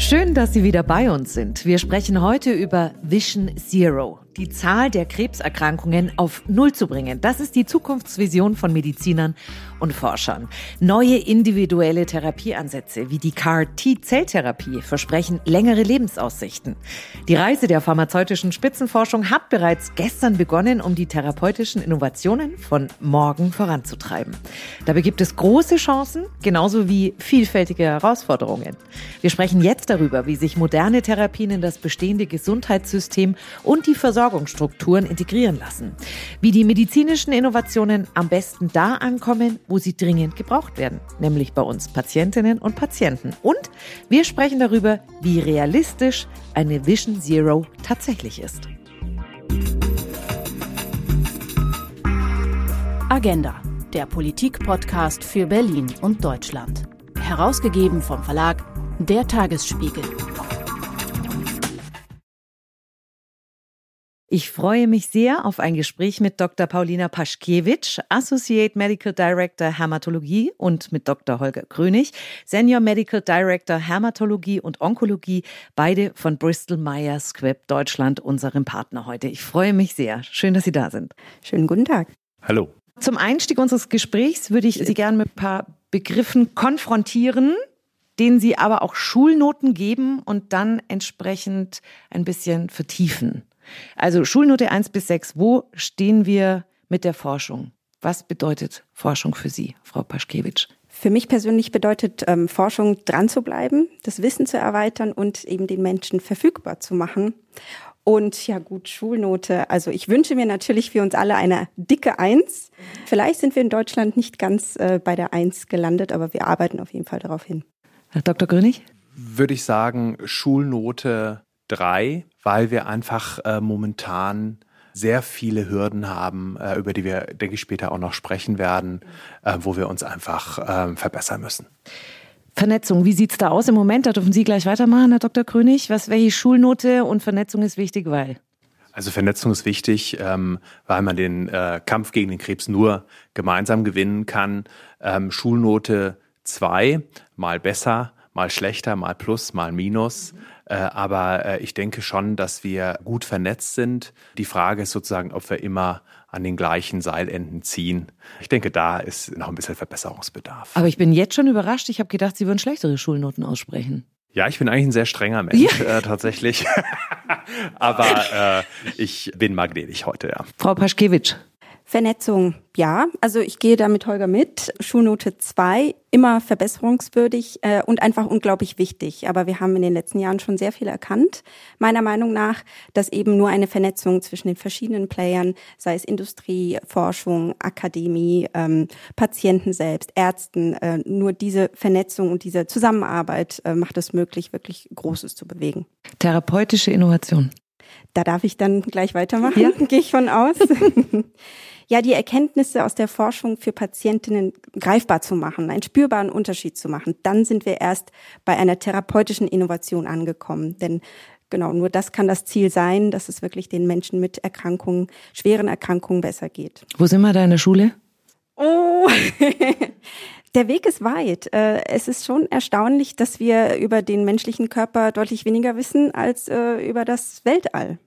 Schön, dass Sie wieder bei uns sind. Wir sprechen heute über Vision Zero die Zahl der Krebserkrankungen auf Null zu bringen. Das ist die Zukunftsvision von Medizinern und Forschern. Neue individuelle Therapieansätze wie die CAR-T-Zelltherapie versprechen längere Lebensaussichten. Die Reise der pharmazeutischen Spitzenforschung hat bereits gestern begonnen, um die therapeutischen Innovationen von morgen voranzutreiben. Dabei gibt es große Chancen, genauso wie vielfältige Herausforderungen. Wir sprechen jetzt darüber, wie sich moderne Therapien in das bestehende Gesundheitssystem und die Versorgung Versorgungsstrukturen integrieren lassen. Wie die medizinischen Innovationen am besten da ankommen, wo sie dringend gebraucht werden, nämlich bei uns Patientinnen und Patienten. Und wir sprechen darüber, wie realistisch eine Vision Zero tatsächlich ist. Agenda, der Politik-Podcast für Berlin und Deutschland. Herausgegeben vom Verlag Der Tagesspiegel. Ich freue mich sehr auf ein Gespräch mit Dr. Paulina Paschkewitsch, Associate Medical Director Hämatologie und mit Dr. Holger Krönig, Senior Medical Director Hämatologie und Onkologie, beide von Bristol Myers Squibb Deutschland, unserem Partner heute. Ich freue mich sehr. Schön, dass Sie da sind. Schönen guten Tag. Hallo. Zum Einstieg unseres Gesprächs würde ich Sie gerne mit ein paar Begriffen konfrontieren, denen Sie aber auch Schulnoten geben und dann entsprechend ein bisschen vertiefen. Also Schulnote 1 bis 6, wo stehen wir mit der Forschung? Was bedeutet Forschung für Sie, Frau Paschkewitsch? Für mich persönlich bedeutet ähm, Forschung dran zu bleiben, das Wissen zu erweitern und eben den Menschen verfügbar zu machen. Und ja gut, Schulnote. Also ich wünsche mir natürlich für uns alle eine dicke Eins. Vielleicht sind wir in Deutschland nicht ganz äh, bei der Eins gelandet, aber wir arbeiten auf jeden Fall darauf hin. Herr Dr. Grönig? Würde ich sagen, Schulnote drei, weil wir einfach äh, momentan sehr viele Hürden haben, äh, über die wir, denke ich, später auch noch sprechen werden, äh, wo wir uns einfach äh, verbessern müssen. Vernetzung, wie sieht es da aus im Moment? Da dürfen Sie gleich weitermachen, Herr Dr. König. Was, welche Schulnote und Vernetzung ist wichtig, weil? Also Vernetzung ist wichtig, ähm, weil man den äh, Kampf gegen den Krebs nur gemeinsam gewinnen kann. Ähm, Schulnote zwei, mal besser, mal schlechter, mal plus, mal minus. Äh, aber äh, ich denke schon, dass wir gut vernetzt sind. Die Frage ist sozusagen, ob wir immer an den gleichen Seilenden ziehen. Ich denke, da ist noch ein bisschen Verbesserungsbedarf. Aber ich bin jetzt schon überrascht. Ich habe gedacht, Sie würden schlechtere Schulnoten aussprechen. Ja, ich bin eigentlich ein sehr strenger Mensch, ja. äh, tatsächlich. Aber äh, ich bin magnetisch heute, ja. Frau Paschkewitsch, Vernetzung, ja. Also ich gehe da mit Holger mit. Schulnote 2, immer verbesserungswürdig äh, und einfach unglaublich wichtig. Aber wir haben in den letzten Jahren schon sehr viel erkannt, meiner Meinung nach, dass eben nur eine Vernetzung zwischen den verschiedenen Playern, sei es Industrie, Forschung, Akademie, ähm, Patienten selbst, Ärzten, äh, nur diese Vernetzung und diese Zusammenarbeit äh, macht es möglich, wirklich Großes zu bewegen. Therapeutische Innovation. Da darf ich dann gleich weitermachen, ja. gehe ich von aus. ja, die Erkenntnisse aus der Forschung für Patientinnen greifbar zu machen, einen spürbaren Unterschied zu machen. Dann sind wir erst bei einer therapeutischen Innovation angekommen. Denn genau, nur das kann das Ziel sein, dass es wirklich den Menschen mit Erkrankungen, schweren Erkrankungen besser geht. Wo sind wir da in der Schule? Oh, Der Weg ist weit. Äh, es ist schon erstaunlich, dass wir über den menschlichen Körper deutlich weniger wissen als äh, über das Weltall.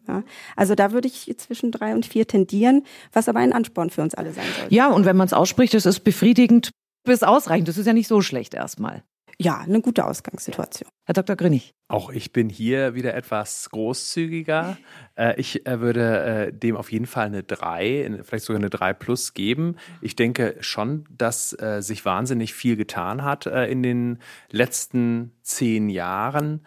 Also da würde ich zwischen drei und vier tendieren, was aber ein Ansporn für uns alle sein sollte. Ja, und wenn man es ausspricht, das ist befriedigend bis ausreichend. Das ist ja nicht so schlecht erstmal. Ja, eine gute Ausgangssituation. Herr Dr. Grünig. Auch ich bin hier wieder etwas großzügiger. Äh, ich äh, würde äh, dem auf jeden Fall eine 3, vielleicht sogar eine 3 plus geben. Ich denke schon, dass sich wahnsinnig viel getan hat in den letzten zehn Jahren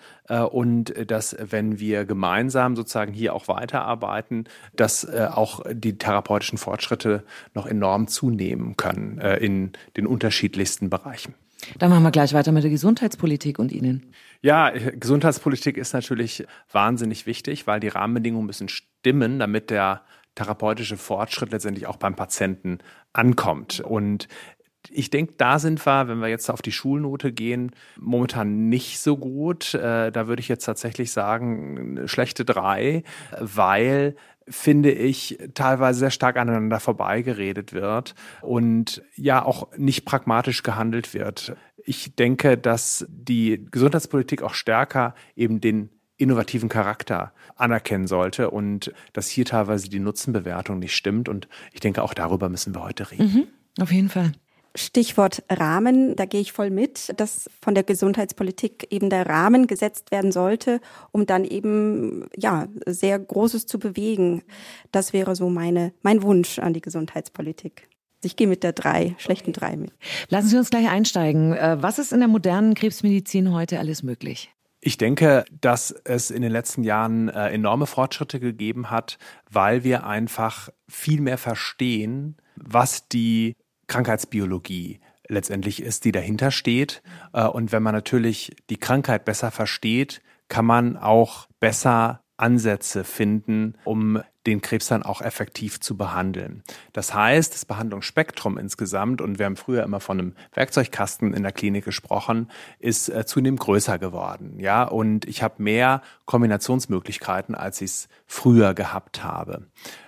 und dass, wenn wir gemeinsam sozusagen hier auch weiterarbeiten, dass auch die therapeutischen Fortschritte noch enorm zunehmen können in den unterschiedlichsten Bereichen. Dann machen wir gleich weiter mit der Gesundheitspolitik und Ihnen. Ja, Gesundheitspolitik ist natürlich wahnsinnig wichtig, weil die Rahmenbedingungen müssen stimmen, damit der therapeutische Fortschritt letztendlich auch beim Patienten ankommt. Und ich denke, da sind wir, wenn wir jetzt auf die Schulnote gehen, momentan nicht so gut. Äh, da würde ich jetzt tatsächlich sagen, schlechte drei, weil finde ich, teilweise sehr stark aneinander vorbeigeredet wird und ja auch nicht pragmatisch gehandelt wird. Ich denke, dass die Gesundheitspolitik auch stärker eben den innovativen Charakter anerkennen sollte und dass hier teilweise die Nutzenbewertung nicht stimmt. Und ich denke, auch darüber müssen wir heute reden. Mhm, auf jeden Fall. Stichwort Rahmen, da gehe ich voll mit, dass von der Gesundheitspolitik eben der Rahmen gesetzt werden sollte, um dann eben ja sehr Großes zu bewegen. Das wäre so meine mein Wunsch an die Gesundheitspolitik. Ich gehe mit der drei, schlechten drei mit. Lassen Sie uns gleich einsteigen. Äh, was ist in der modernen Krebsmedizin heute alles möglich? Ich denke, dass es in den letzten Jahren äh, enorme Fortschritte gegeben hat, weil wir einfach viel mehr verstehen, was die Krankheitsbiologie letztendlich ist, die dahinter steht. Äh, und wenn man natürlich die Krankheit besser versteht, kann man auch besser Ansätze finden, um den Krebs dann auch effektiv zu behandeln. Das heißt, das Behandlungsspektrum insgesamt, und wir haben früher immer von einem Werkzeugkasten in der Klinik gesprochen, ist äh, zunehmend größer geworden. Ja, und ich habe mehr Kombinationsmöglichkeiten, als ich es früher gehabt habe.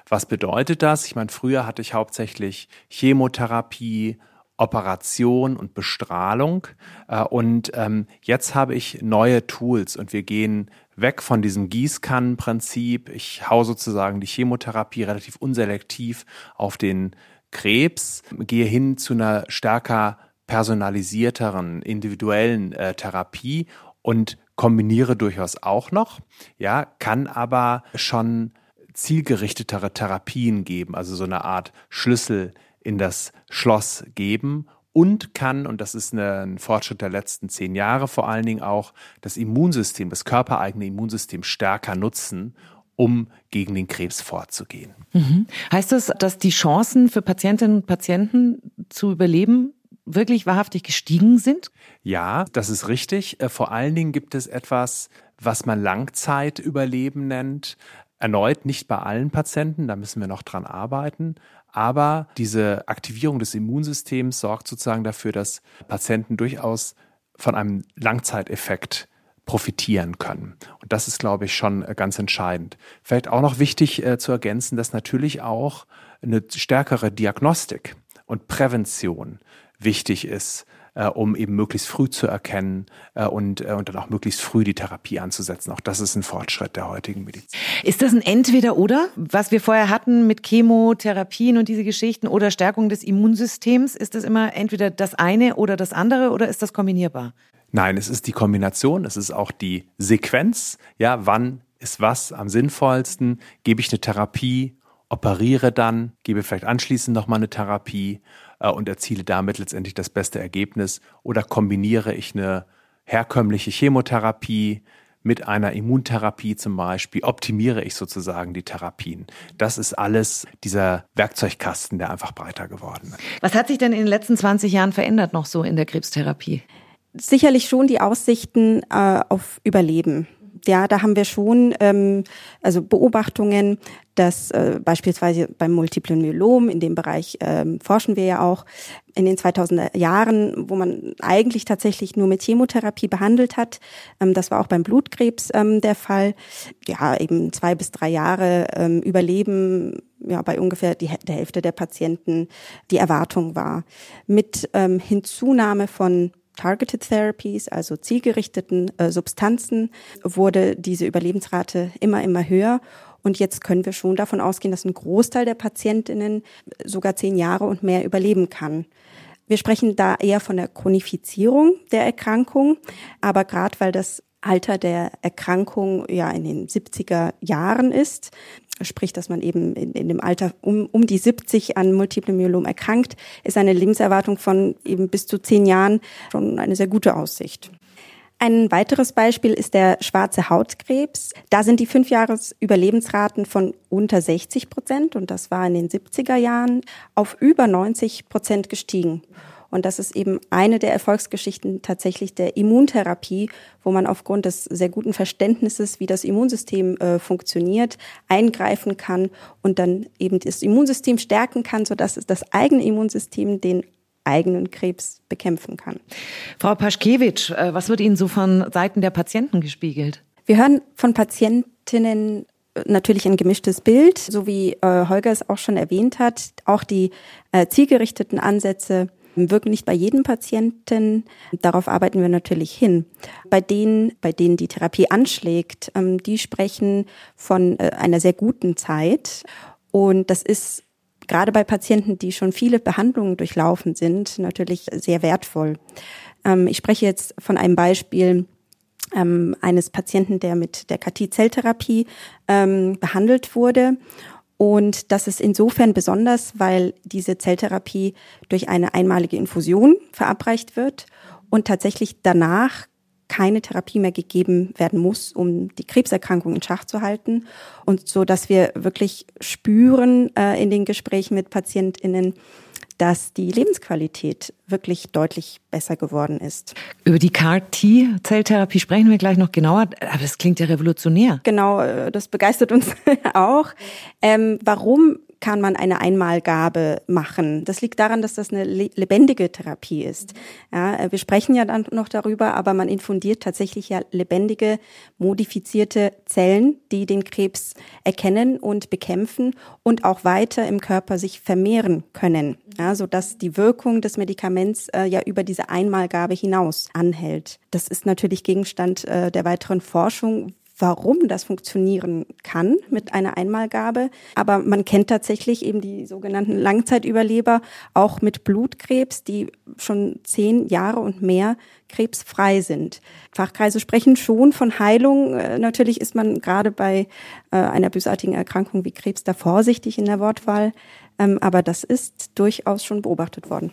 Was bedeutet das? Ich meine, früher hatte ich hauptsächlich Chemotherapie, Operation und Bestrahlung. Äh, und ähm, jetzt habe ich neue Tools und wir gehen weg von diesem Gießkannenprinzip. Ich hau sozusagen die Chemotherapie relativ unselektiv auf den Krebs, gehe hin zu einer stärker personalisierteren, individuellen äh, Therapie und kombiniere durchaus auch noch, ja, kann aber schon zielgerichtetere Therapien geben, also so eine Art Schlüssel in das Schloss geben und kann, und das ist ein Fortschritt der letzten zehn Jahre vor allen Dingen auch, das Immunsystem, das körpereigene Immunsystem stärker nutzen, um gegen den Krebs vorzugehen. Mhm. Heißt das, dass die Chancen für Patientinnen und Patienten zu überleben wirklich wahrhaftig gestiegen sind? Ja, das ist richtig. Äh, vor allen Dingen gibt es etwas, was man Langzeitüberleben nennt. Erneut nicht bei allen Patienten, da müssen wir noch dran arbeiten. Aber diese Aktivierung des Immunsystems sorgt sozusagen dafür, dass Patienten durchaus von einem Langzeiteffekt profitieren können. Und das ist, glaube ich, schon äh, ganz entscheidend. Vielleicht auch noch wichtig äh, zu ergänzen, dass natürlich auch eine stärkere Diagnostik und Prävention wichtig ist äh, um eben möglichst früh zu erkennen äh, und, äh, und dann auch möglichst früh die Therapie anzusetzen. Auch das ist ein Fortschritt der heutigen Medizin. Ist das ein Entweder-Oder, was wir vorher hatten mit Chemotherapien und diese Geschichten oder Stärkung des Immunsystems? Ist das immer entweder das eine oder das andere oder ist das kombinierbar? Nein, es ist die Kombination, es ist auch die Sequenz. Ja, wann ist was am sinnvollsten? Gebe ich eine Therapie, operiere dann, gebe vielleicht anschließend nochmal eine Therapie und erziele damit letztendlich das beste Ergebnis? Oder kombiniere ich eine herkömmliche Chemotherapie mit einer Immuntherapie zum Beispiel, optimiere ich sozusagen die Therapien. Das ist alles dieser Werkzeugkasten, der einfach breiter geworden ist. Was hat sich denn in den letzten 20 Jahren verändert noch so in der Krebstherapie? Sicherlich schon die Aussichten äh, auf Überleben ja, da haben wir schon ähm, also Beobachtungen, dass äh, beispielsweise beim multiplen Myelom, in dem Bereich ähm, forschen wir ja auch, in den 2000er Jahren, wo man eigentlich tatsächlich nur mit Chemotherapie behandelt hat, ähm, das war auch beim Blutkrebs ähm, der Fall, ja, eben zwei bis drei Jahre ähm, Überleben ja, bei ungefähr die, der Hälfte der Patienten die Erwartung war. Mit ähm, Hinzunahme von Targeted Therapies, also zielgerichteten äh, Substanzen, wurde diese Überlebensrate immer, immer höher. Und jetzt können wir schon davon ausgehen, dass ein Großteil der Patientinnen sogar zehn Jahre und mehr überleben kann. Wir sprechen da eher von der Chronifizierung der Erkrankung, aber gerade weil das Alter der Erkrankung ja in den 70er Jahren ist, sprich, dass man eben in, in dem Alter um, um die 70 an Multiple Myelom erkrankt, ist eine Lebenserwartung von eben bis zu zehn Jahren schon eine sehr gute Aussicht. Ein weiteres Beispiel ist der schwarze Hautkrebs. Da sind die fünf Jahres Überlebensraten von unter 60 Prozent, und das war in den 70er Jahren, auf über 90 Prozent gestiegen. Und das ist eben eine der Erfolgsgeschichten tatsächlich der Immuntherapie, wo man aufgrund des sehr guten Verständnisses, wie das Immunsystem äh, funktioniert, eingreifen kann und dann eben das Immunsystem stärken kann, sodass das eigene Immunsystem den eigenen Krebs bekämpfen kann. Frau Paschkewitsch, äh, was wird Ihnen so von Seiten der Patienten gespiegelt? Wir hören von Patientinnen natürlich ein gemischtes Bild, so wie äh, Holger es auch schon erwähnt hat. Auch die äh, zielgerichteten Ansätze wirken nicht bei jedem Patienten. Darauf arbeiten wir natürlich hin. Bei denen, bei denen die Therapie anschlägt, ähm, die sprechen von äh, einer sehr guten Zeit. Und das ist gerade bei Patienten, die schon viele Behandlungen durchlaufen sind, natürlich sehr wertvoll. Ähm, ich spreche jetzt von einem Beispiel, ähm, eines Patienten, der mit der KT-Zelltherapie behandelt wurde. Und das ist insofern besonders, weil diese Zelltherapie durch eine einmalige Infusion verabreicht wird und tatsächlich danach keine Therapie mehr gegeben werden muss, um die Krebserkrankung in Schach zu halten. Und so, dass wir wirklich spüren äh, in den Gesprächen mit PatientInnen, dass die Lebensqualität wirklich deutlich besser geworden ist. Über die CAR-T-Zelltherapie sprechen wir gleich noch genauer, aber das klingt ja revolutionär. Genau, äh, das begeistert uns auch. Ähm, warum kann man eine Einmalgabe machen. Das liegt daran, dass das eine lebendige Therapie ist. Ja, äh, wir sprechen ja dann noch darüber, aber man infundiert tatsächlich ja lebendige, modifizierte Zellen, die den Krebs erkennen und bekämpfen und auch weiter im Körper sich vermehren können, ja, sodass die Wirkung des Medikaments äh, ja über diese Einmalgabe hinaus anhält. Das ist natürlich Gegenstand äh, der weiteren Forschung, warum das funktionieren kann mit einer Einmalgabe. Aber man kennt tatsächlich eben die sogenannten Langzeitüberleber auch mit Blutkrebs, die schon zehn Jahre und mehr krebsfrei sind. Fachkreise sprechen schon von Heilung. Äh, natürlich ist man gerade bei äh, einer bösartigen Erkrankung wie Krebs da vorsichtig in der Wortwahl. Ähm, aber das ist durchaus schon beobachtet worden.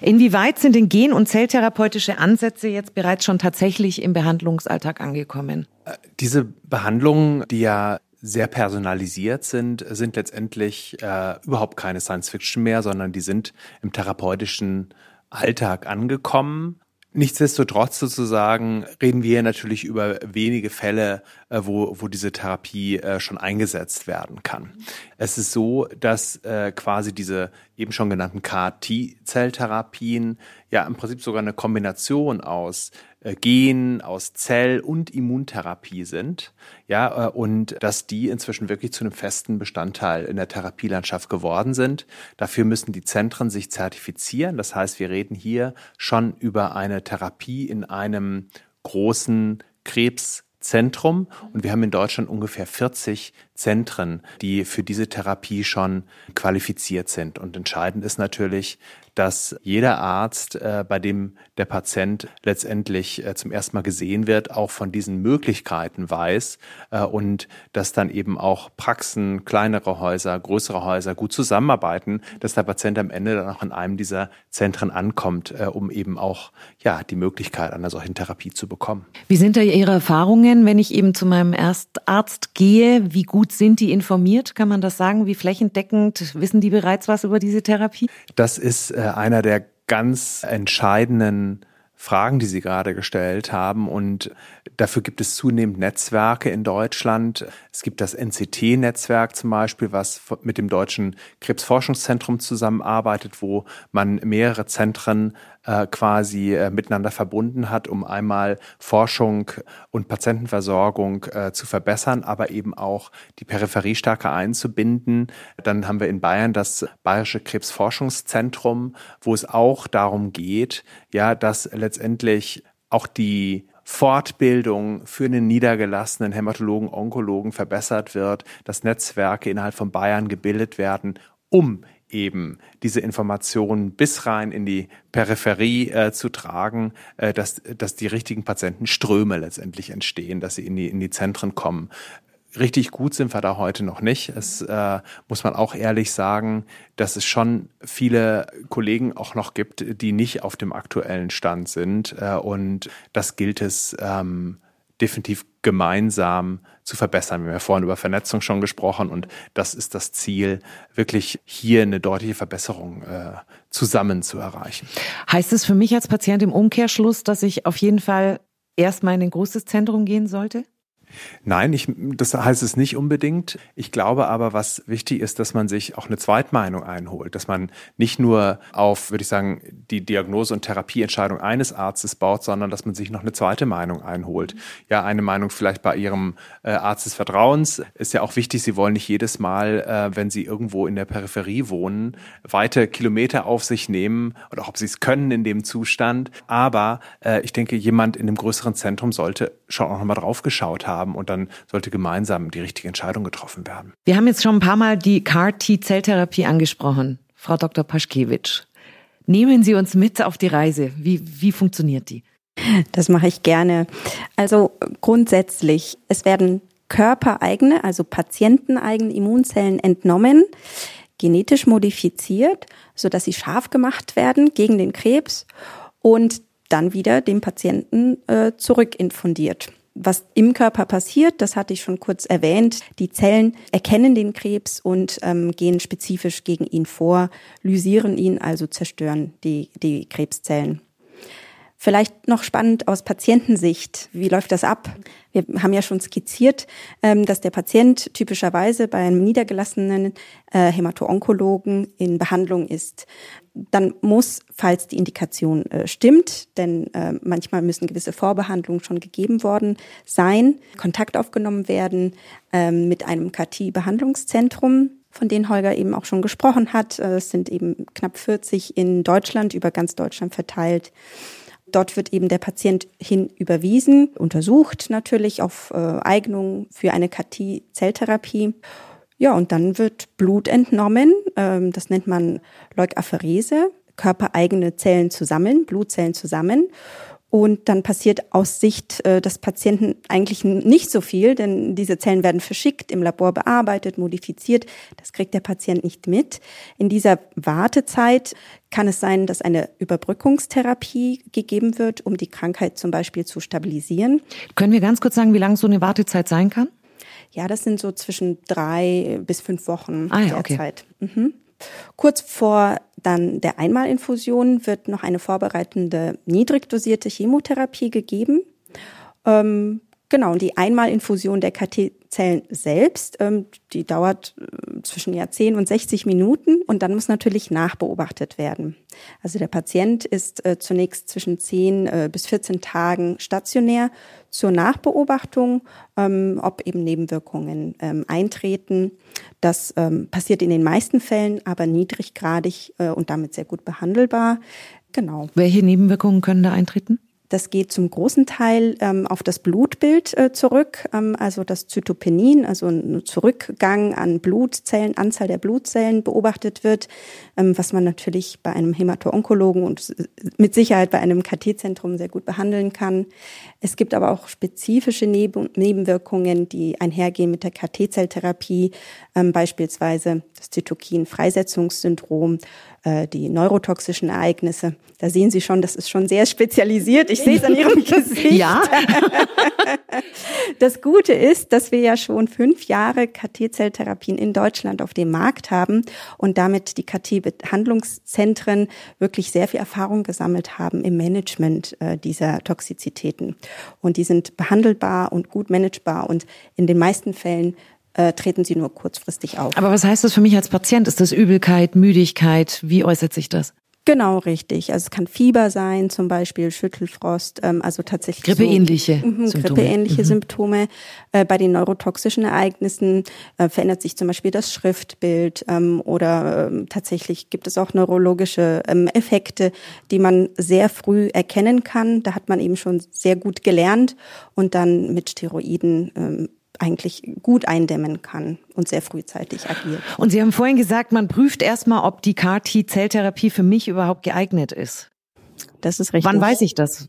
Inwieweit sind denn Gen- und Zelltherapeutische Ansätze jetzt bereits schon tatsächlich im Behandlungsalltag angekommen? Äh, diese Behandlungen, die ja sehr personalisiert sind, sind letztendlich äh, überhaupt keine Science Fiction mehr, sondern die sind im therapeutischen Alltag angekommen. Nichtsdestotrotz sozusagen reden wir natürlich über wenige Fälle, äh, wo, wo diese Therapie äh, schon eingesetzt werden kann. Es ist so, dass quasi diese eben schon genannten CAR-T-Zelltherapien ja im Prinzip sogar eine Kombination aus äh, Gen, aus Zell- und Immuntherapie sind, ja, äh, und dass die inzwischen wirklich zu einem festen Bestandteil in der Therapielandschaft geworden sind. Dafür müssen die Zentren sich zertifizieren. Das heißt, wir reden hier schon über eine Therapie in einem großen Krebs Zentrum und wir haben in Deutschland ungefähr 40 Zentren, die für diese Therapie schon qualifiziert sind. Und entscheidend ist natürlich, dass jeder Arzt, äh, bei dem der Patient letztendlich äh, zum ersten Mal gesehen wird, auch von diesen Möglichkeiten weiß äh, und dass dann eben auch Praxen, kleinere Häuser, größere Häuser gut zusammenarbeiten, dass der Patient am Ende dann auch in einem dieser Zentren ankommt, äh, um eben auch ja die Möglichkeit einer solchen Therapie zu bekommen. Wie sind da Ihre Erfahrungen, wenn ich eben zu meinem Erstarzt gehe? Wie gut sind die informiert? Kann man das sagen? Wie flächendeckend wissen die bereits was über diese Therapie? Das ist äh, einer der ganz entscheidenden Fragen, die Sie gerade gestellt haben. Und dafür gibt es zunehmend Netzwerke in Deutschland. Es gibt das NCT-Netzwerk zum Beispiel, was mit dem Deutschen Krebsforschungszentrum zusammenarbeitet, wo man mehrere Zentren äh, quasi äh, miteinander verbunden hat, um einmal Forschung und Patientenversorgung äh, zu verbessern, aber eben auch die Peripherie stärker einzubinden. Dann haben wir in Bayern das Bayerische Krebsforschungszentrum, wo es auch darum geht, ja, dass letztendlich auch die Fortbildung für einen niedergelassenen Hämatologen, Onkologen verbessert wird, dass Netzwerke innerhalb von Bayern gebildet werden, um eben diese Informationen bis rein in die Peripherie äh, zu tragen, äh, dass, dass die richtigen Patientenströme letztendlich entstehen, dass sie in die, in die Zentren kommen. Richtig gut sind wir da heute noch nicht. Es äh, muss man auch ehrlich sagen, dass es schon viele Kollegen auch noch gibt, die nicht auf dem aktuellen Stand sind. Äh, und das gilt es ähm, definitiv gemeinsam zu verbessern. Wir haben ja vorhin über Vernetzung schon gesprochen und das ist das Ziel, wirklich hier eine deutliche Verbesserung äh, zusammen zu erreichen. Heißt es für mich als Patient im Umkehrschluss, dass ich auf jeden Fall erstmal in ein großes Zentrum gehen sollte? Nein, ich, das heißt es nicht unbedingt. Ich glaube aber, was wichtig ist, dass man sich auch eine Zweitmeinung einholt, dass man nicht nur auf, würde ich sagen, die Diagnose und Therapieentscheidung eines Arztes baut, sondern dass man sich noch eine zweite Meinung einholt. Ja, eine Meinung vielleicht bei Ihrem äh, Arzt des Vertrauens ist ja auch wichtig. Sie wollen nicht jedes Mal, äh, wenn Sie irgendwo in der Peripherie wohnen, weite Kilometer auf sich nehmen oder ob Sie es können in dem Zustand. Aber äh, ich denke, jemand in einem größeren Zentrum sollte schon auch nochmal drauf geschaut haben und dann sollte gemeinsam die richtige Entscheidung getroffen werden. Wir haben jetzt schon ein paar Mal die CAR-T-Zelltherapie angesprochen, Frau Dr. Paschkewitsch. Nehmen Sie uns mit auf die Reise. Wie, wie funktioniert die? Das mache ich gerne. Also grundsätzlich, es werden körpereigene, also patienteneigene Immunzellen entnommen, genetisch modifiziert, sodass sie scharf gemacht werden gegen den Krebs und dann wieder dem Patienten äh, zurückinfundiert was im Körper passiert, das hatte ich schon kurz erwähnt. Die Zellen erkennen den Krebs und ähm, gehen spezifisch gegen ihn vor, lysieren ihn, also zerstören die, die Krebszellen. Vielleicht noch spannend aus Patientensicht. Wie läuft das ab? Wir haben ja schon skizziert, ähm, dass der Patient typischerweise bei einem niedergelassenen äh, Hämato-Onkologen in Behandlung ist. Dann muss, falls die Indikation äh, stimmt, denn äh, manchmal müssen gewisse Vorbehandlungen schon gegeben worden sein, Kontakt aufgenommen werden ähm, mit einem KT-Behandlungszentrum von denen Holger eben auch schon gesprochen hat. Es sind eben knapp 40 in Deutschland, über ganz Deutschland verteilt. Dort wird eben der Patient hin überwiesen, untersucht natürlich auf äh, Eignung für eine KT-Zelltherapie. Ja, und dann wird Blut entnommen. Ähm, das nennt man Leukapherese, körpereigene Zellen zusammen, Blutzellen zusammen. Und dann passiert aus Sicht äh, des Patienten eigentlich nicht so viel, denn diese Zellen werden verschickt, im Labor bearbeitet, modifiziert. Das kriegt der Patient nicht mit. In dieser Wartezeit kann es sein, dass eine Überbrückungstherapie gegeben wird, um die Krankheit zum Beispiel zu stabilisieren. Können wir ganz kurz sagen, wie lange so eine Wartezeit sein kann? Ja, das sind so zwischen drei bis fünf Wochen ah, ja, derzeit. Okay. Mhm. Kurz vor dann der Einmalinfusion wird noch eine vorbereitende niedrigdosierte Chemotherapie gegeben. Ähm, genau, und die Einmalinfusion der KT-Zellen selbst, ähm, die dauert äh, zwischen ja 10 und 60 Minuten und dann muss natürlich nachbeobachtet werden. Also der Patient ist äh, zunächst zwischen 10 äh, bis 14 Tagen stationär zur Nachbeobachtung, ähm, ob eben Nebenwirkungen ähm, eintreten. Das ähm, passiert in den meisten Fällen, aber niedriggradig äh, und damit sehr gut behandelbar. Genau. Welche Nebenwirkungen können da eintreten? Das geht zum großen Teil ähm, auf das Blutbild äh, zurück, ähm, also das Zytopenin, also ein Zurückgang an Blutzellen, Anzahl der Blutzellen beobachtet wird, was man natürlich bei einem Hämato-Onkologen und mit Sicherheit bei einem KT-Zentrum sehr gut behandeln kann. Es gibt aber auch spezifische Neben Nebenwirkungen, die einhergehen mit der KT-Zelltherapie, ähm, beispielsweise das Zytokin-Freisetzungssyndrom, äh, die neurotoxischen Ereignisse. Da sehen Sie schon, das ist schon sehr spezialisiert. Ich sehe es an Ihrem Gesicht. Ja. Das Gute ist, dass wir ja schon fünf Jahre KT-Zelltherapien in Deutschland auf dem Markt haben und damit die KT-Behandlungszentren wirklich sehr viel Erfahrung gesammelt haben im Management äh, dieser Toxizitäten. Und die sind behandelbar und gut managebar und in den meisten Fällen äh, treten sie nur kurzfristig auf. Aber was heißt das für mich als Patient? Ist das Übelkeit, Müdigkeit? Wie äußert sich das? Genau, richtig. Also es kann Fieber sein, zum Beispiel Schüttelfrost, ähm, also tatsächlich grippeähnliche so, mhm, Symptome. Grippeähnliche mhm. Symptome. Äh, bei den neurotoxischen Ereignissen äh, verändert sich zum Beispiel das Schriftbild ähm, oder ähm, tatsächlich gibt es auch neurologische ähm, Effekte, die man sehr früh erkennen kann. Da hat man eben schon sehr gut gelernt und dann mit Steroiden ähm, eigentlich gut eindämmen kann und sehr frühzeitig agiert. Und Sie haben vorhin gesagt, man prüft erstmal, ob die CAR-T-Zelltherapie für mich überhaupt geeignet ist. Das ist richtig. Wann weiß ich das?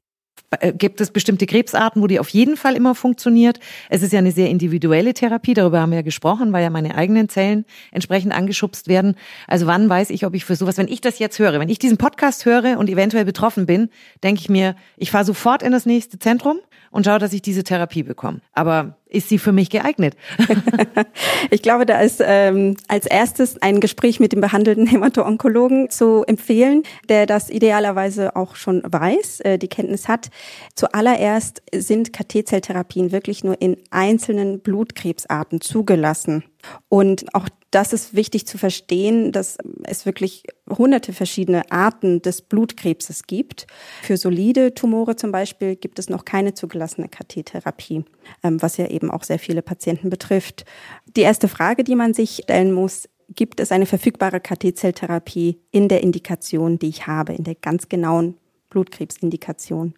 Äh, gibt es bestimmte Krebsarten, wo die auf jeden Fall immer funktioniert? Es ist ja eine sehr individuelle Therapie, darüber haben wir ja gesprochen, weil ja meine eigenen Zellen entsprechend angeschubst werden. Also wann weiß ich, ob ich für sowas, wenn ich das jetzt höre, wenn ich diesen Podcast höre und eventuell betroffen bin, denke ich mir, ich fahre sofort in das nächste Zentrum und schaue, dass ich diese Therapie bekomme. Aber ist sie für mich geeignet? ich glaube, da ist ähm, als erstes ein Gespräch mit dem behandelnden Hämato-Onkologen zu empfehlen, der das idealerweise auch schon weiß, äh, die Kenntnis hat. Zuallererst sind KT-Zelltherapien wirklich nur in einzelnen Blutkrebsarten zugelassen. Und auch das ist wichtig zu verstehen, dass es wirklich hunderte verschiedene Arten des Blutkrebses gibt. Für solide Tumore zum Beispiel gibt es noch keine zugelassene KT-Therapie, ähm, was ja eben auch sehr viele Patienten betrifft. Die erste Frage, die man sich stellen muss, gibt es eine verfügbare KT-Zelltherapie in der Indikation, die ich habe, in der ganz genauen Blutkrebsindikation?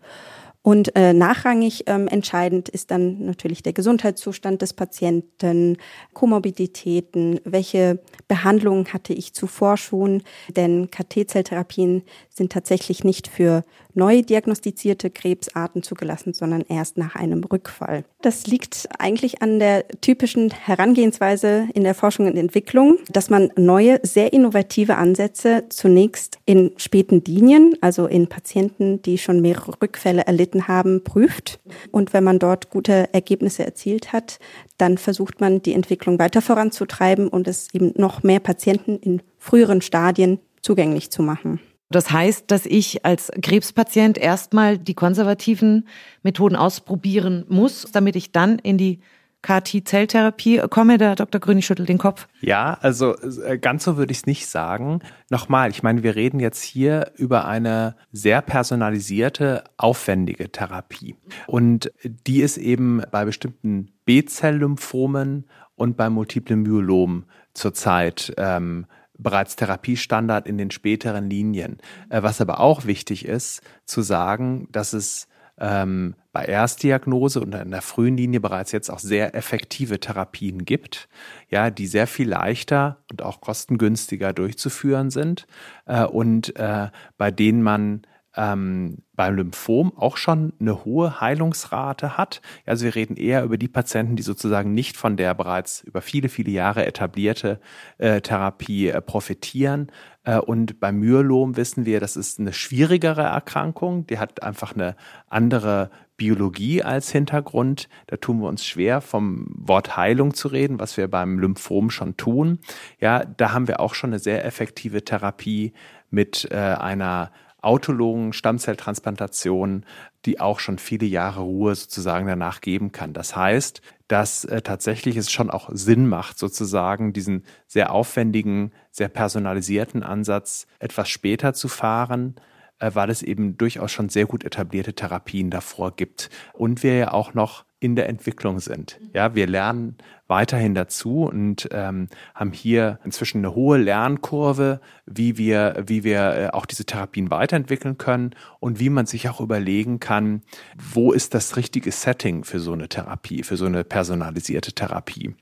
Und äh, nachrangig ähm, entscheidend ist dann natürlich der Gesundheitszustand des Patienten, Komorbiditäten, welche Behandlungen hatte ich zuvor schon, denn KT-Zelltherapien sind tatsächlich nicht für neu diagnostizierte Krebsarten zugelassen, sondern erst nach einem Rückfall. Das liegt eigentlich an der typischen Herangehensweise in der Forschung und Entwicklung, dass man neue, sehr innovative Ansätze zunächst in späten Linien, also in Patienten, die schon mehrere Rückfälle erlitten haben, prüft. Und wenn man dort gute Ergebnisse erzielt hat, dann versucht man, die Entwicklung weiter voranzutreiben und es eben noch mehr Patienten in früheren Stadien zugänglich zu machen. Das heißt, dass ich als Krebspatient erstmal die konservativen Methoden ausprobieren muss, damit ich dann in die KT-Zelltherapie komme. Der Dr. Grünig schüttelt den Kopf. Ja, also äh, ganz so würde ich es nicht sagen. Nochmal, ich meine, wir reden jetzt hier über eine sehr personalisierte, aufwendige Therapie. Und die ist eben bei bestimmten B-Zell-Lymphomen und bei multiplen Myelom zurzeit ähm, bereits Therapiestandard in den späteren Linien. Äh, was aber auch wichtig ist, zu sagen, dass es ähm, bei Erstdiagnose und in der frühen Linie bereits jetzt auch sehr effektive Therapien gibt, ja, die sehr viel leichter und auch kostengünstiger durchzuführen sind äh, und äh, bei denen man ähm, beim Lymphom auch schon eine hohe Heilungsrate hat. Also wir reden eher über die Patienten, die sozusagen nicht von der bereits über viele, viele Jahre etablierte äh, Therapie äh, profitieren. Äh, und beim Myelom wissen wir, das ist eine schwierigere Erkrankung. Die hat einfach eine andere Biologie als Hintergrund. Da tun wir uns schwer, vom Wort Heilung zu reden, was wir beim Lymphom schon tun. Ja, da haben wir auch schon eine sehr effektive Therapie mit äh, einer autologen Stammzelltransplantation, die auch schon viele Jahre Ruhe sozusagen danach geben kann. Das heißt, dass äh, tatsächlich es schon auch Sinn macht, sozusagen diesen sehr aufwendigen, sehr personalisierten Ansatz etwas später zu fahren, äh, weil es eben durchaus schon sehr gut etablierte Therapien davor gibt. Und wir ja auch noch in der Entwicklung sind. Ja, wir lernen weiterhin dazu und ähm, haben hier inzwischen eine hohe Lernkurve, wie wir, wie wir äh, auch diese Therapien weiterentwickeln können und wie man sich auch überlegen kann, wo ist das richtige Setting für so eine Therapie, für so eine personalisierte Therapie.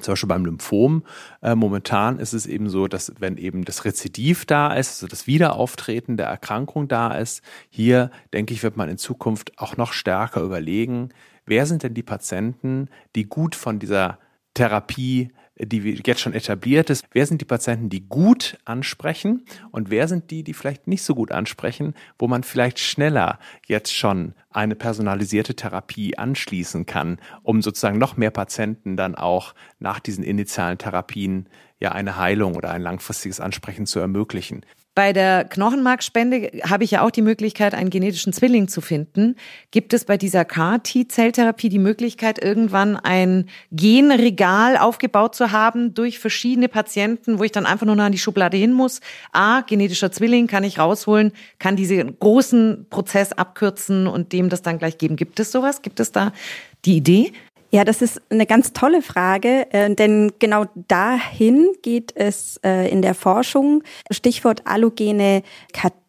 Zum Beispiel beim Lymphom. Äh, momentan ist es eben so, dass wenn eben das Rezidiv da ist, also das Wiederauftreten der Erkrankung da ist, hier denke ich, wird man in Zukunft auch noch stärker überlegen, wer sind denn die Patienten, die gut von dieser Therapie, die jetzt schon etabliert ist, wer sind die Patienten, die gut ansprechen und wer sind die, die vielleicht nicht so gut ansprechen, wo man vielleicht schneller jetzt schon eine personalisierte Therapie anschließen kann, um sozusagen noch mehr Patienten dann auch nach diesen initialen Therapien ja eine Heilung oder ein langfristiges Ansprechen zu ermöglichen. Bei der Knochenmarkspende habe ich ja auch die Möglichkeit, einen genetischen Zwilling zu finden. Gibt es bei dieser CAR-T-Zelltherapie die Möglichkeit, irgendwann ein Genregal aufgebaut zu haben durch verschiedene Patienten, wo ich dann einfach nur noch an die Schublade hin muss? A, genetischer Zwilling kann ich rausholen, kann diesen großen Prozess abkürzen und dem das dann gleich geben. Gibt es sowas? Gibt es da die Idee? Ja, das ist eine ganz tolle Frage, äh, denn genau dahin geht es äh, in der Forschung. Stichwort allogene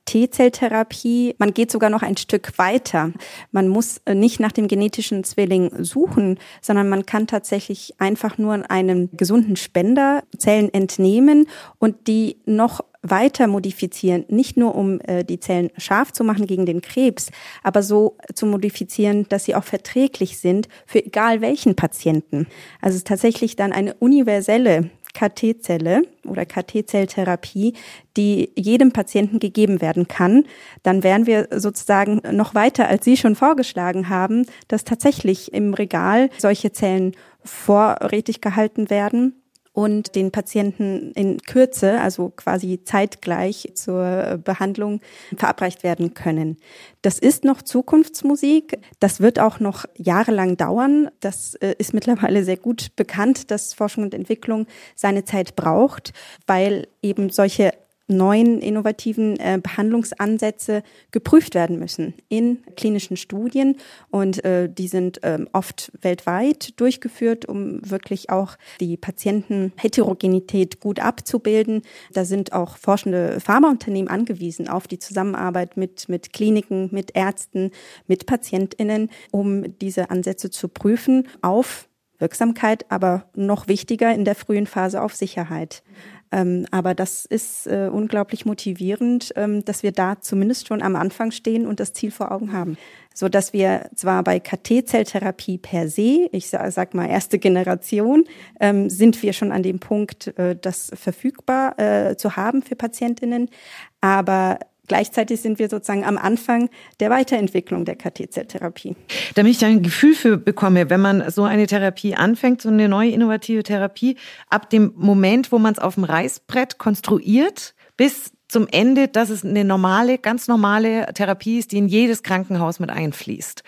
T-Zelltherapie. Man geht sogar noch ein Stück weiter. Man muss äh, nicht nach dem genetischen Zwilling suchen, sondern man kann tatsächlich einfach nur einem gesunden Spender Zellen entnehmen und die noch weiter modifizieren, nicht nur um äh, die Zellen scharf zu machen gegen den Krebs, aber so zu modifizieren, dass sie auch verträglich sind für egal welchen Patienten. Also es ist tatsächlich dann eine universelle KT-Zelle oder KT-Zelltherapie, die jedem Patienten gegeben werden kann, dann wären wir sozusagen noch weiter, als Sie schon vorgeschlagen haben, dass tatsächlich im Regal solche Zellen vorrätig gehalten werden und den Patienten in Kürze, also quasi zeitgleich zur Behandlung verabreicht werden können. Das ist noch Zukunftsmusik. Das wird auch noch jahrelang dauern. Das äh, ist mittlerweile sehr gut bekannt, dass Forschung und Entwicklung seine Zeit braucht, weil eben solche neuen innovativen äh, Behandlungsansätze geprüft werden müssen in klinischen Studien. Und äh, die sind ähm, oft weltweit durchgeführt, um wirklich auch die Patientenheterogenität gut abzubilden. Da sind auch forschende Pharmaunternehmen angewiesen auf die Zusammenarbeit mit, mit Kliniken, mit Ärzten, mit PatientInnen, um diese Ansätze zu prüfen auf Wirksamkeit, aber noch wichtiger in der frühen Phase auf Sicherheit. Ähm, aber das ist äh, unglaublich motivierend, ähm, dass wir da zumindest schon am Anfang stehen und das Ziel vor Augen haben. So dass wir zwar bei KT-Zelltherapie per se, ich sag, mal erste Generation, ähm, sind wir schon an dem Punkt, äh, das verfügbar äh, zu haben für PatientInnen. Aber Gleichzeitig sind wir sozusagen am Anfang der Weiterentwicklung der KT-Zelltherapie. Damit ich ein Gefühl für bekomme, wenn man so eine Therapie anfängt, so eine neue innovative Therapie, ab dem Moment, wo man es auf dem Reißbrett konstruiert, bis zum Ende, dass es eine normale, ganz normale Therapie ist, die in jedes Krankenhaus mit einfließt.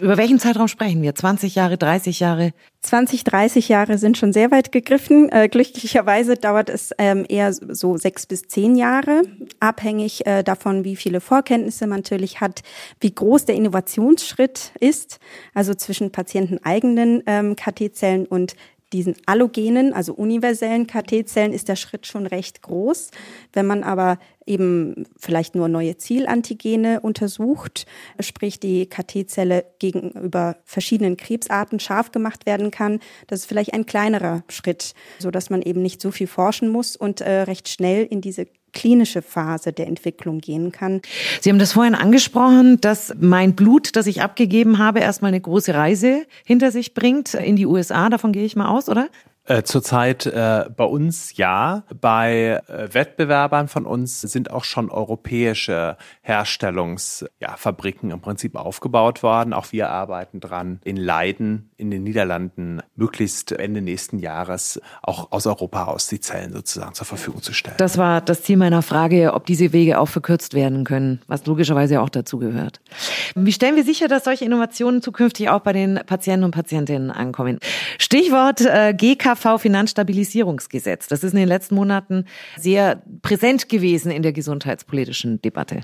Über welchen Zeitraum sprechen wir? 20 Jahre, 30 Jahre? 20, 30 Jahre sind schon sehr weit gegriffen. Äh, glücklicherweise dauert es ähm, eher so sechs bis zehn Jahre, abhängig äh, davon, wie viele Vorkenntnisse man natürlich hat, wie groß der Innovationsschritt ist, also zwischen patienteneigenen ähm, KT-Zellen und diesen allogenen, also universellen KT-Zellen ist der Schritt schon recht groß. Wenn man aber eben vielleicht nur neue Zielantigene untersucht, sprich die KT-Zelle gegenüber verschiedenen Krebsarten scharf gemacht werden kann, das ist vielleicht ein kleinerer Schritt, so dass man eben nicht so viel forschen muss und äh, recht schnell in diese klinische Phase der Entwicklung gehen kann. Sie haben das vorhin angesprochen, dass mein Blut, das ich abgegeben habe, erstmal eine große Reise hinter sich bringt in die USA. Davon gehe ich mal aus, oder? Äh, zurzeit äh, bei uns ja. Bei äh, Wettbewerbern von uns sind auch schon europäische Herstellungsfabriken ja, im Prinzip aufgebaut worden. Auch wir arbeiten dran, in Leiden in den Niederlanden möglichst Ende nächsten Jahres auch aus Europa aus die Zellen sozusagen zur Verfügung zu stellen. Das war das Ziel meiner Frage, ob diese Wege auch verkürzt werden können, was logischerweise auch dazu gehört. Wie stellen wir sicher, dass solche Innovationen zukünftig auch bei den Patienten und Patientinnen ankommen? Stichwort äh, GK BKV Finanzstabilisierungsgesetz. Das ist in den letzten Monaten sehr präsent gewesen in der gesundheitspolitischen Debatte.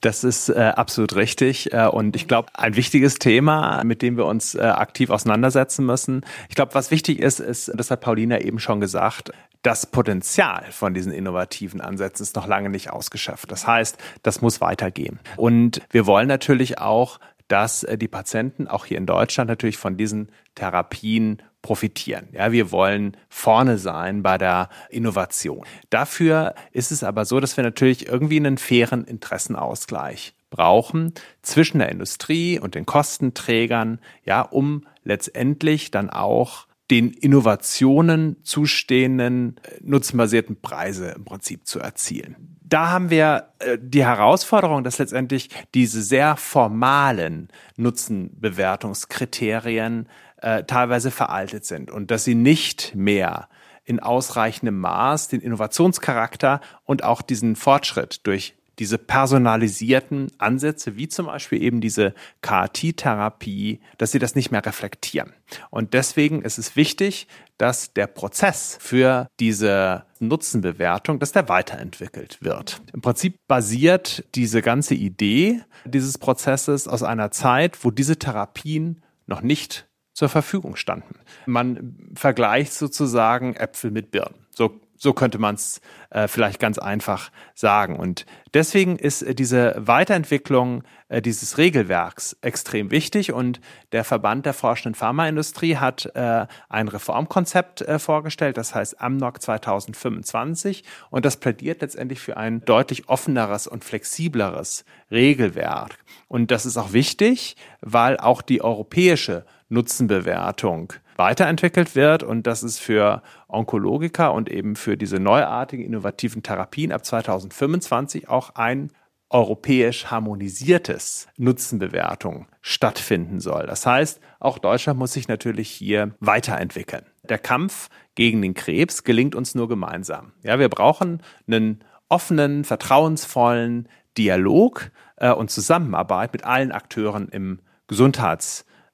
Das ist äh, absolut richtig äh, und ich glaube ein wichtiges Thema, mit dem wir uns äh, aktiv auseinandersetzen müssen. Ich glaube, was wichtig ist, ist, das hat Paulina eben schon gesagt, das Potenzial von diesen innovativen Ansätzen ist noch lange nicht ausgeschöpft. Das heißt, das muss weitergehen. Und wir wollen natürlich auch, dass äh, die Patienten auch hier in Deutschland natürlich von diesen Therapien profitieren. Ja, wir wollen vorne sein bei der Innovation. Dafür ist es aber so, dass wir natürlich irgendwie einen fairen Interessenausgleich brauchen zwischen der Industrie und den Kostenträgern, ja, um letztendlich dann auch den Innovationen zustehenden äh, nutzenbasierten Preise im Prinzip zu erzielen. Da haben wir äh, die Herausforderung, dass letztendlich diese sehr formalen Nutzenbewertungskriterien äh, teilweise veraltet sind und dass sie nicht mehr in ausreichendem Maß den Innovationscharakter und auch diesen Fortschritt durch diese personalisierten Ansätze, wie zum Beispiel eben diese KT-Therapie, dass sie das nicht mehr reflektieren. Und deswegen ist es wichtig, dass der Prozess für diese Nutzenbewertung, dass der weiterentwickelt wird. Im Prinzip basiert diese ganze Idee dieses Prozesses aus einer Zeit, wo diese Therapien noch nicht zur Verfügung standen. Man vergleicht sozusagen Äpfel mit Birnen. So, so könnte man es äh, vielleicht ganz einfach sagen. Und deswegen ist äh, diese Weiterentwicklung äh, dieses Regelwerks extrem wichtig. Und der Verband der forschenden Pharmaindustrie hat äh, ein Reformkonzept äh, vorgestellt, das heißt AMNOC 2025. Und das plädiert letztendlich für ein deutlich offeneres und flexibleres Regelwerk. Und das ist auch wichtig, weil auch die europäische Nutzenbewertung weiterentwickelt wird und dass es für Onkologiker und eben für diese neuartigen innovativen Therapien ab 2025 auch ein europäisch harmonisiertes Nutzenbewertung stattfinden soll. Das heißt, auch Deutschland muss sich natürlich hier weiterentwickeln. Der Kampf gegen den Krebs gelingt uns nur gemeinsam. Ja, wir brauchen einen offenen, vertrauensvollen Dialog äh, und Zusammenarbeit mit allen Akteuren im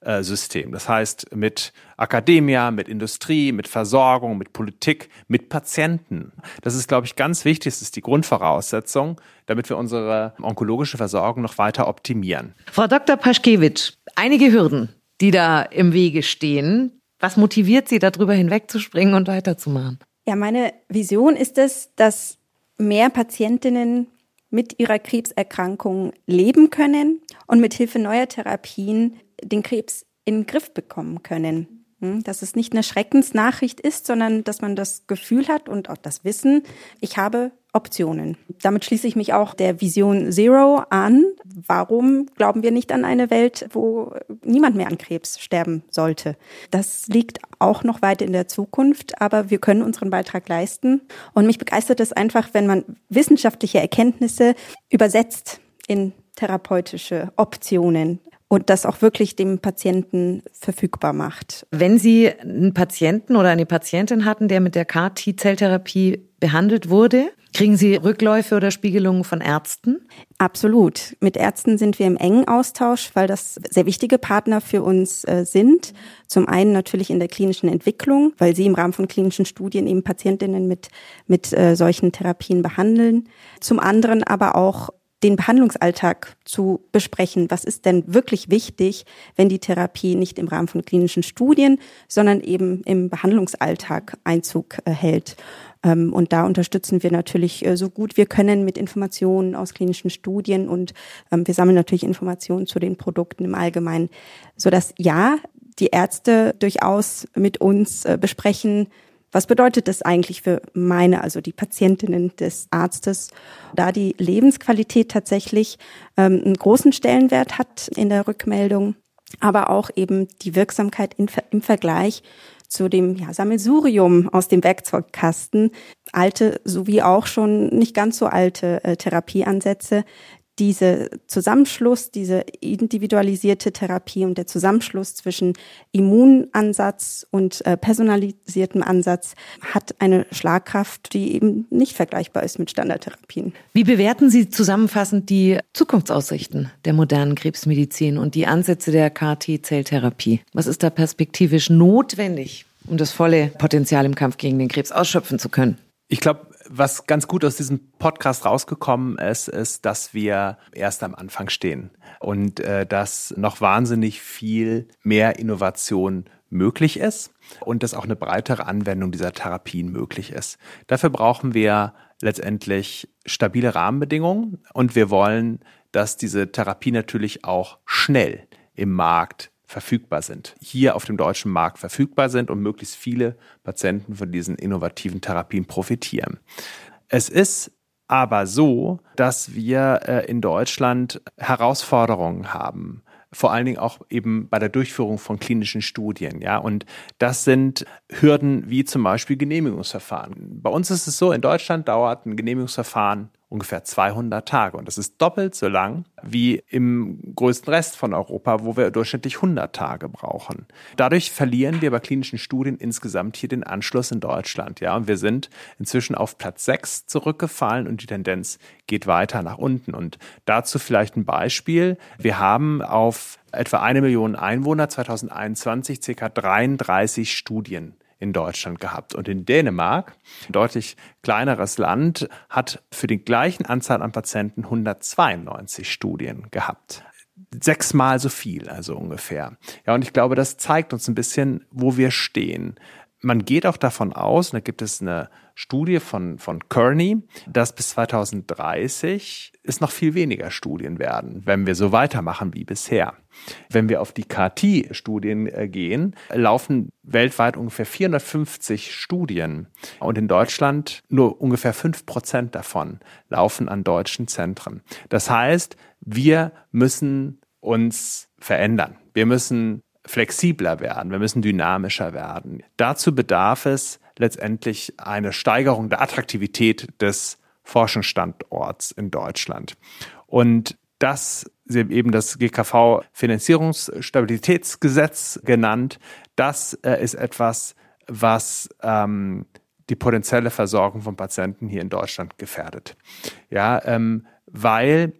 Gesundheitssystem. System. Das heißt mit Akademia, mit Industrie, mit Versorgung, mit Politik, mit Patienten. Das ist, glaube ich, ganz wichtig. Das ist die Grundvoraussetzung, damit wir unsere onkologische Versorgung noch weiter optimieren. Frau Dr. Paschkewitsch, einige Hürden, die da im Wege stehen. Was motiviert Sie, darüber hinwegzuspringen und weiterzumachen? Ja, meine Vision ist es, dass mehr Patientinnen mit ihrer Krebserkrankung leben können und mit Hilfe neuer Therapien den Krebs in den Griff bekommen können. Hm, dass es nicht eine Schreckensnachricht ist, sondern dass man das Gefühl hat und auch das Wissen, ich habe Optionen. Damit schließe ich mich auch der Vision Zero an. Warum glauben wir nicht an eine Welt, wo niemand mehr an Krebs sterben sollte? Das liegt auch noch weit in der Zukunft, aber wir können unseren Beitrag leisten. Und mich begeistert es einfach, wenn man wissenschaftliche Erkenntnisse übersetzt in therapeutische Optionen und das auch wirklich dem Patienten verfügbar macht. Wenn Sie einen Patienten oder eine Patientin hatten, der mit der CAR-T-Zelltherapie behandelt wurde, kriegen Sie Rückläufe oder Spiegelungen von Ärzten? Absolut. Mit Ärzten sind wir im engen Austausch, weil das sehr wichtige Partner für uns äh, sind. Zum einen natürlich in der klinischen Entwicklung, weil sie im Rahmen von klinischen Studien eben Patientinnen mit, mit äh, solchen Therapien behandeln. Zum anderen aber auch den Behandlungsalltag zu besprechen. Was ist denn wirklich wichtig, wenn die Therapie nicht im Rahmen von klinischen Studien, sondern eben im Behandlungsalltag Einzug äh, hält? Ähm, und da unterstützen wir natürlich äh, so gut wir können mit Informationen aus klinischen Studien und ähm, wir sammeln natürlich Informationen zu den Produkten im Allgemeinen, so dass ja, die Ärzte durchaus mit uns äh, besprechen, was bedeutet das eigentlich für meine, also die Patientinnen des Arztes, da die Lebensqualität tatsächlich ähm, einen großen Stellenwert hat in der Rückmeldung, aber auch eben die Wirksamkeit in, im Vergleich zu dem ja, Sammelsurium aus dem Werkzeugkasten, alte sowie auch schon nicht ganz so alte äh, Therapieansätze, diese Zusammenschluss, diese individualisierte Therapie und der Zusammenschluss zwischen Immunansatz und äh, personalisiertem Ansatz hat eine Schlagkraft, die eben nicht vergleichbar ist mit Standardtherapien. Wie bewerten Sie zusammenfassend die Zukunftsaussichten der modernen Krebsmedizin und die Ansätze der KT-Zelltherapie? Was ist da perspektivisch notwendig, um das volle Potenzial im Kampf gegen den Krebs ausschöpfen zu können? Ich glaube, was ganz gut aus diesem Podcast rausgekommen ist, ist, dass wir erst am Anfang stehen und äh, dass noch wahnsinnig viel mehr Innovation möglich ist und dass auch eine breitere Anwendung dieser Therapien möglich ist. Dafür brauchen wir letztendlich stabile Rahmenbedingungen und wir wollen, dass diese Therapie natürlich auch schnell im Markt verfügbar sind, hier auf dem deutschen Markt verfügbar sind und möglichst viele Patienten von diesen innovativen Therapien profitieren. Es ist aber so, dass wir äh, in Deutschland Herausforderungen haben vor allen Dingen auch eben bei der Durchführung von klinischen Studien, ja. Und das sind Hürden wie zum Beispiel Genehmigungsverfahren. Bei uns ist es so, in Deutschland dauert ein Genehmigungsverfahren ungefähr 200 Tage. Und das ist doppelt so lang wie im größten Rest von Europa, wo wir durchschnittlich 100 Tage brauchen. Dadurch verlieren wir bei klinischen Studien insgesamt hier den Anschluss in Deutschland. Ja, und wir sind inzwischen auf Platz 6 zurückgefallen und die Tendenz geht weiter nach unten. Und dazu vielleicht ein Beispiel. Wir haben auf etwa eine Million Einwohner 2021 circa 33 Studien in Deutschland gehabt. Und in Dänemark, ein deutlich kleineres Land, hat für die gleichen Anzahl an Patienten 192 Studien gehabt sechsmal so viel, also ungefähr. Ja, und ich glaube, das zeigt uns ein bisschen, wo wir stehen. Man geht auch davon aus, und da gibt es eine Studie von, von Kearney, dass bis 2030 es noch viel weniger Studien werden, wenn wir so weitermachen wie bisher. Wenn wir auf die KT-Studien äh, gehen, laufen weltweit ungefähr 450 Studien und in Deutschland nur ungefähr fünf Prozent davon laufen an deutschen Zentren. Das heißt, wir müssen uns verändern. Wir müssen flexibler werden, wir müssen dynamischer werden. Dazu bedarf es letztendlich eine Steigerung der Attraktivität des Forschungsstandorts in Deutschland. Und das Sie haben eben das GKV Finanzierungsstabilitätsgesetz genannt. Das äh, ist etwas, was ähm, die potenzielle Versorgung von Patienten hier in Deutschland gefährdet. Ja, ähm, weil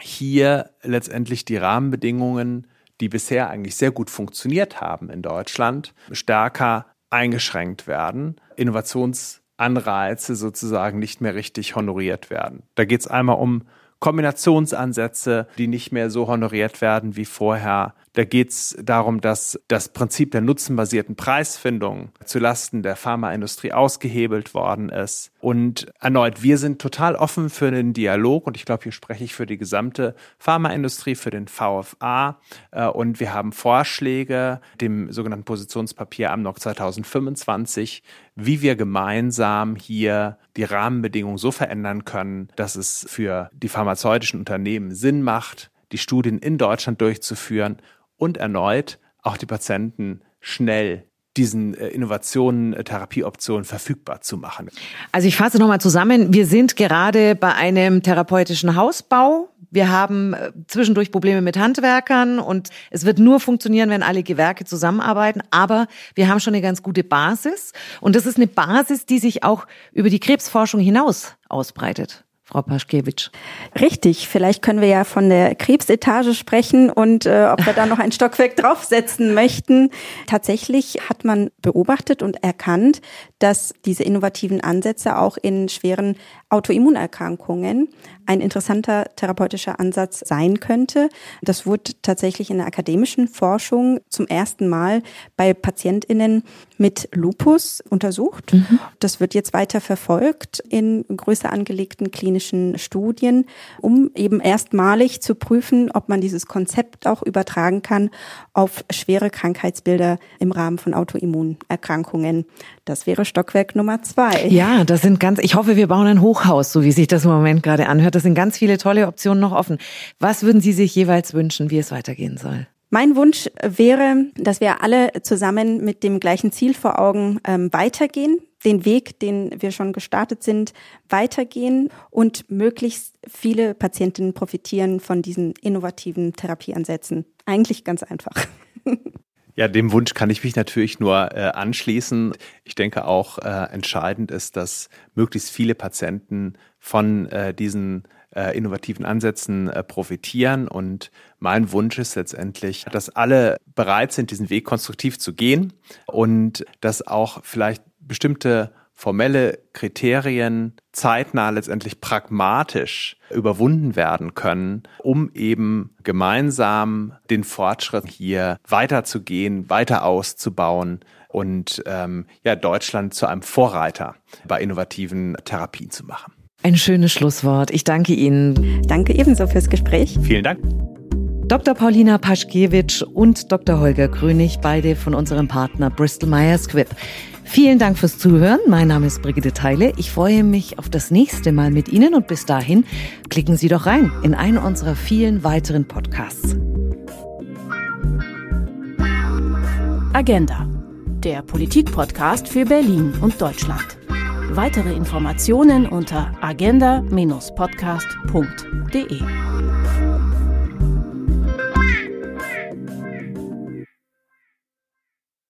hier letztendlich die Rahmenbedingungen, die bisher eigentlich sehr gut funktioniert haben in Deutschland, stärker eingeschränkt werden. Innovationsanreize sozusagen nicht mehr richtig honoriert werden. Da geht es einmal um Kombinationsansätze, die nicht mehr so honoriert werden wie vorher. Da geht es darum, dass das Prinzip der nutzenbasierten Preisfindung zulasten der Pharmaindustrie ausgehebelt worden ist. Und erneut, wir sind total offen für den Dialog und ich glaube, hier spreche ich für die gesamte Pharmaindustrie, für den VFA. Äh, und wir haben Vorschläge, dem sogenannten Positionspapier AMNOC 2025, wie wir gemeinsam hier die Rahmenbedingungen so verändern können, dass es für die pharmazeutischen Unternehmen Sinn macht, die Studien in Deutschland durchzuführen und erneut auch die Patienten schnell diesen äh, Innovationen, äh, Therapieoptionen verfügbar zu machen. Also ich fasse nochmal zusammen. Wir sind gerade bei einem therapeutischen Hausbau. Wir haben äh, zwischendurch Probleme mit Handwerkern und es wird nur funktionieren, wenn alle Gewerke zusammenarbeiten. Aber wir haben schon eine ganz gute Basis und das ist eine Basis, die sich auch über die Krebsforschung hinaus ausbreitet. Frau Paschkewitsch. Richtig, vielleicht können wir ja von der Krebsetage sprechen und äh, ob wir da noch ein Stockwerk draufsetzen möchten. Tatsächlich hat man beobachtet und erkannt, dass diese innovativen Ansätze auch in schweren Autoimmunerkrankungen ein interessanter therapeutischer Ansatz sein könnte. Das wurde tatsächlich in der akademischen Forschung zum ersten Mal bei PatientInnen mit Lupus untersucht. Mhm. Das wird jetzt weiter verfolgt in größer angelegten klinischen Studien, um eben erstmalig zu prüfen, ob man dieses Konzept auch übertragen kann auf schwere Krankheitsbilder im Rahmen von Autoimmunerkrankungen. Das wäre Stockwerk Nummer zwei. Ja, das sind ganz, ich hoffe, wir bauen ein Hochhaus, so wie sich das im Moment gerade anhört. Das sind ganz viele tolle Optionen noch offen. Was würden Sie sich jeweils wünschen, wie es weitergehen soll? Mein Wunsch wäre, dass wir alle zusammen mit dem gleichen Ziel vor Augen ähm, weitergehen, den Weg, den wir schon gestartet sind, weitergehen und möglichst viele Patientinnen profitieren von diesen innovativen Therapieansätzen. Eigentlich ganz einfach. Ja, dem Wunsch kann ich mich natürlich nur äh, anschließen. Ich denke auch äh, entscheidend ist, dass möglichst viele Patienten von äh, diesen äh, innovativen Ansätzen äh, profitieren. Und mein Wunsch ist letztendlich, dass alle bereit sind, diesen Weg konstruktiv zu gehen und dass auch vielleicht bestimmte formelle Kriterien zeitnah letztendlich pragmatisch überwunden werden können, um eben gemeinsam den Fortschritt hier weiterzugehen, weiter auszubauen und ähm, ja Deutschland zu einem Vorreiter bei innovativen Therapien zu machen. Ein schönes Schlusswort. Ich danke Ihnen. Danke ebenso fürs Gespräch. Vielen Dank. Dr. Paulina Paschkewitsch und Dr. Holger Grönig, beide von unserem Partner Bristol Myers Squibb. Vielen Dank fürs Zuhören. Mein Name ist Brigitte Teile. Ich freue mich auf das nächste Mal mit Ihnen und bis dahin klicken Sie doch rein in einen unserer vielen weiteren Podcasts. Agenda, der Politik-Podcast für Berlin und Deutschland. Weitere Informationen unter agenda-podcast.de.